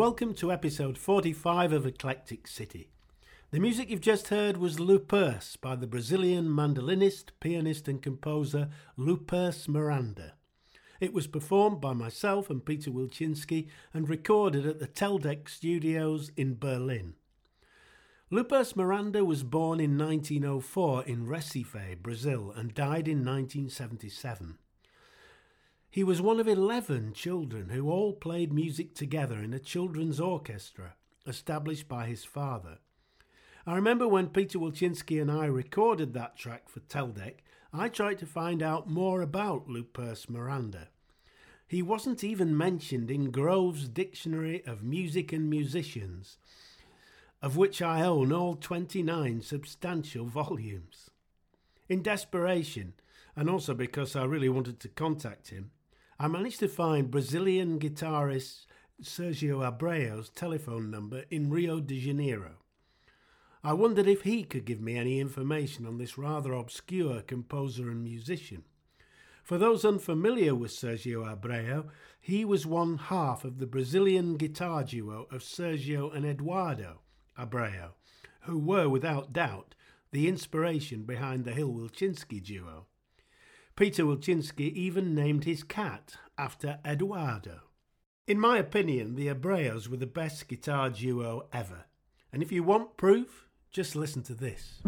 Welcome to episode 45 of Eclectic City. The music you've just heard was Lupus by the Brazilian mandolinist, pianist, and composer Luperce Miranda. It was performed by myself and Peter Wilczynski and recorded at the Teldec Studios in Berlin. Luperce Miranda was born in 1904 in Recife, Brazil, and died in 1977. He was one of 11 children who all played music together in a children's orchestra established by his father. I remember when Peter Wilczynski and I recorded that track for Teldec, I tried to find out more about Luperce Miranda. He wasn't even mentioned in Grove's Dictionary of Music and Musicians, of which I own all 29 substantial volumes. In desperation, and also because I really wanted to contact him, I managed to find Brazilian guitarist Sergio Abreu's telephone number in Rio de Janeiro. I wondered if he could give me any information on this rather obscure composer and musician. For those unfamiliar with Sergio Abreu, he was one half of the Brazilian guitar duo of Sergio and Eduardo Abreu, who were without doubt the inspiration behind the Hill Wilczynski duo. Peter Wilczynski even named his cat after Eduardo. In my opinion, the Abreus were the best guitar duo ever. And if you want proof, just listen to this.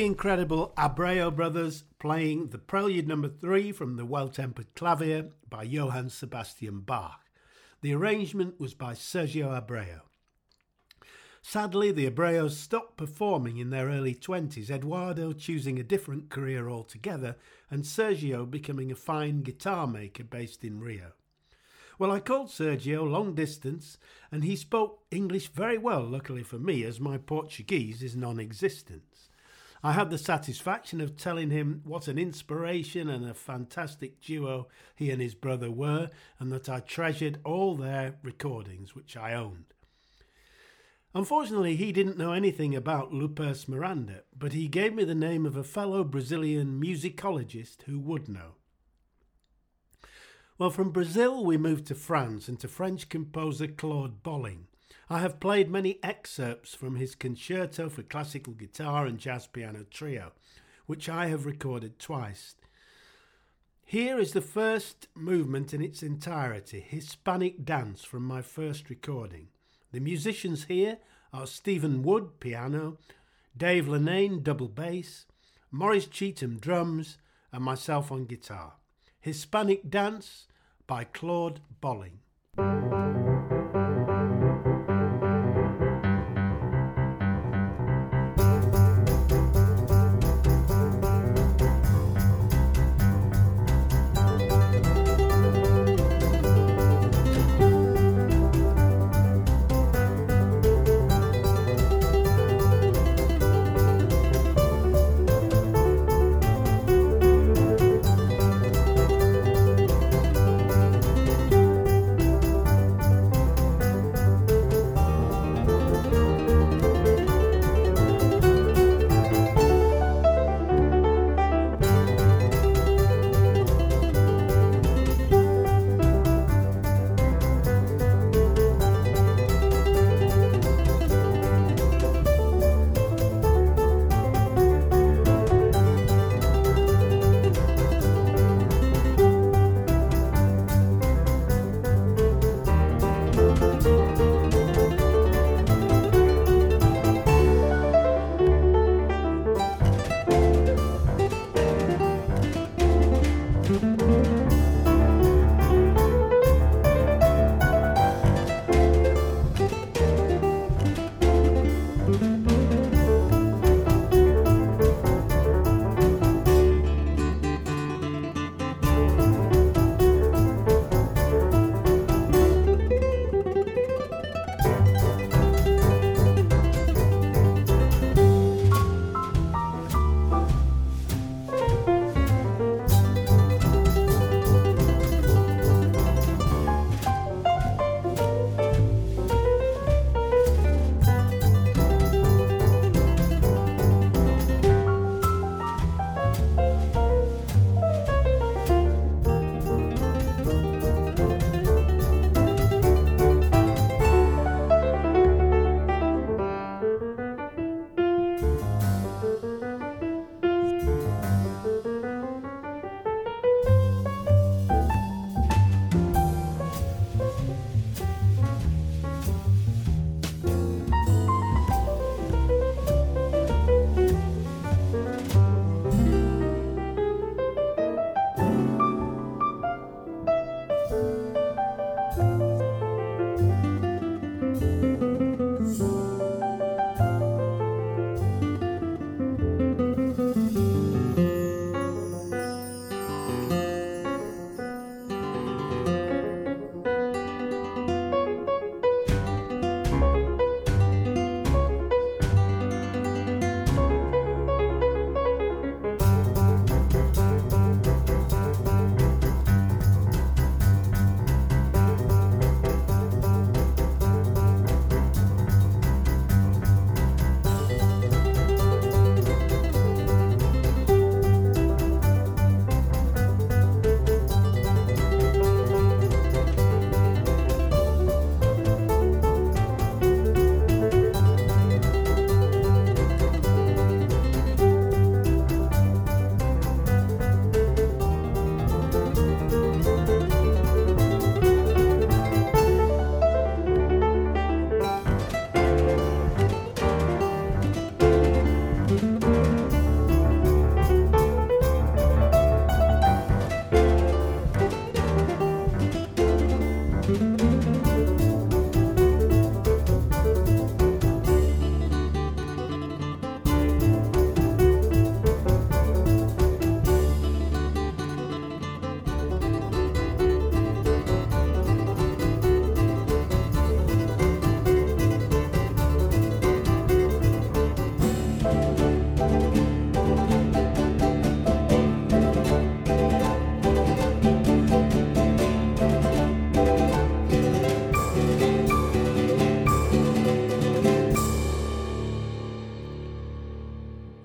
The incredible Abreu brothers playing the Prelude number 3 from the Well Tempered Clavier by Johann Sebastian Bach. The arrangement was by Sergio Abreu. Sadly, the Abreus stopped performing in their early 20s, Eduardo choosing a different career altogether, and Sergio becoming a fine guitar maker based in Rio. Well, I called Sergio long distance, and he spoke English very well, luckily for me, as my Portuguese is non existent. I had the satisfaction of telling him what an inspiration and a fantastic duo he and his brother were, and that I treasured all their recordings, which I owned. Unfortunately, he didn't know anything about Luperce Miranda, but he gave me the name of a fellow Brazilian musicologist who would know. Well, from Brazil, we moved to France and to French composer Claude Bolling. I have played many excerpts from his concerto for classical guitar and jazz piano trio, which I have recorded twice. Here is the first movement in its entirety, Hispanic Dance, from my first recording. The musicians here are Stephen Wood, piano, Dave Lenane, double bass, Maurice Cheetham, drums, and myself on guitar. Hispanic Dance by Claude Bolling.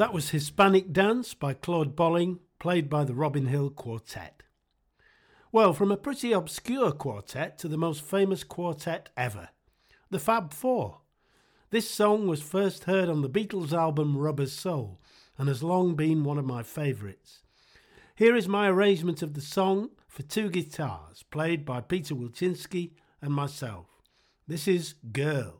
That was Hispanic Dance by Claude Bolling, played by the Robin Hill Quartet. Well, from a pretty obscure quartet to the most famous quartet ever, the Fab Four. This song was first heard on the Beatles album Rubber Soul and has long been one of my favourites. Here is my arrangement of the song for two guitars, played by Peter Wilczynski and myself. This is Girl.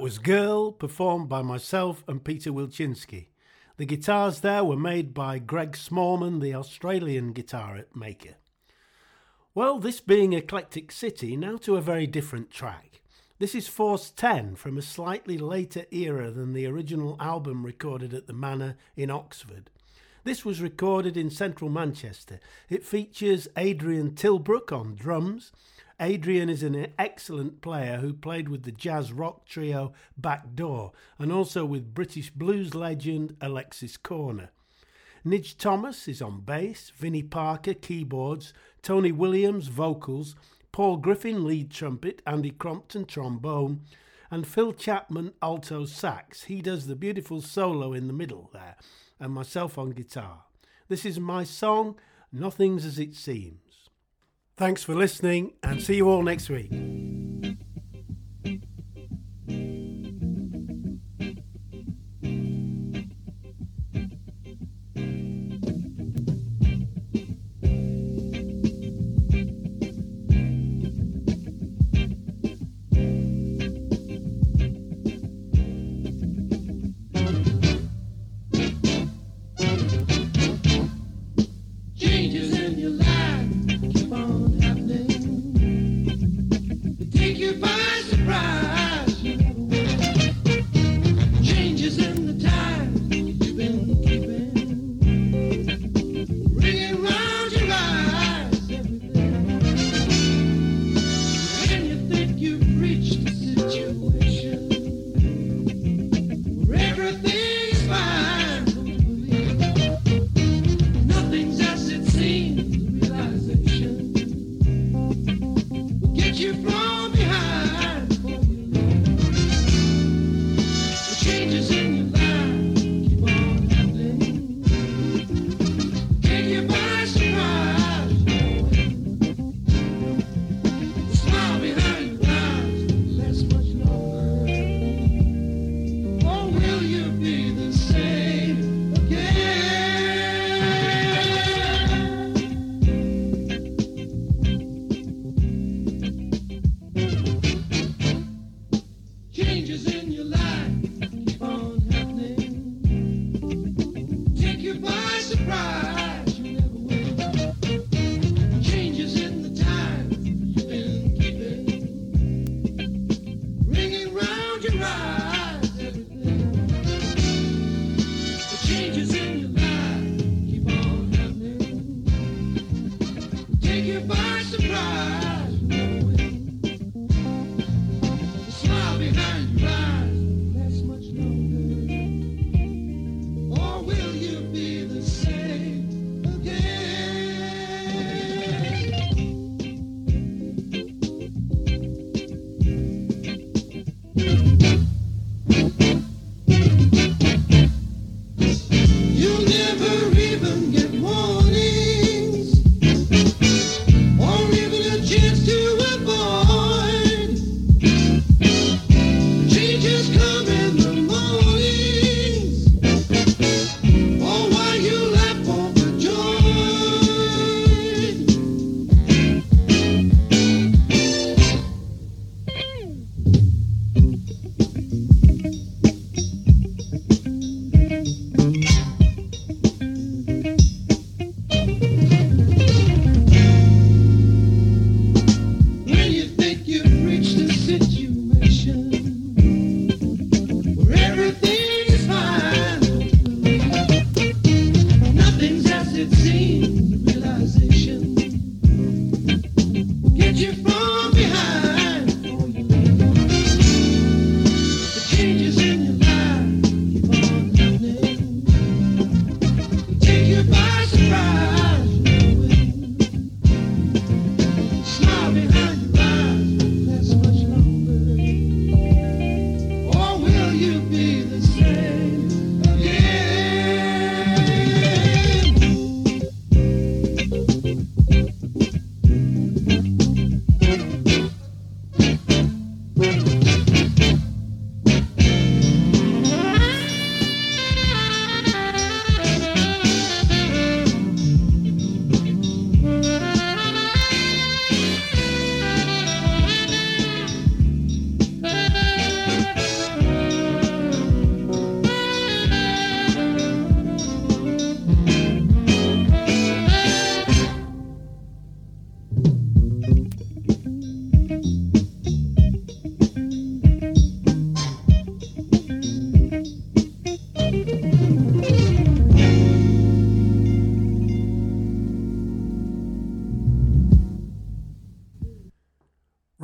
Was Girl, performed by myself and Peter Wilczynski. The guitars there were made by Greg Smallman, the Australian guitar maker. Well, this being Eclectic City, now to a very different track. This is Force 10 from a slightly later era than the original album recorded at the Manor in Oxford. This was recorded in central Manchester. It features Adrian Tilbrook on drums, Adrian is an excellent player who played with the jazz rock trio Back Door and also with British blues legend Alexis Korner. Nige Thomas is on bass, Vinnie Parker keyboards, Tony Williams vocals, Paul Griffin lead trumpet, Andy Crompton trombone, and Phil Chapman alto sax. He does the beautiful solo in the middle there, and myself on guitar. This is my song, Nothing's as It Seems. Thanks for listening and see you all next week.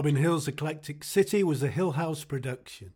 Robin Hill's Eclectic City was a Hill House production.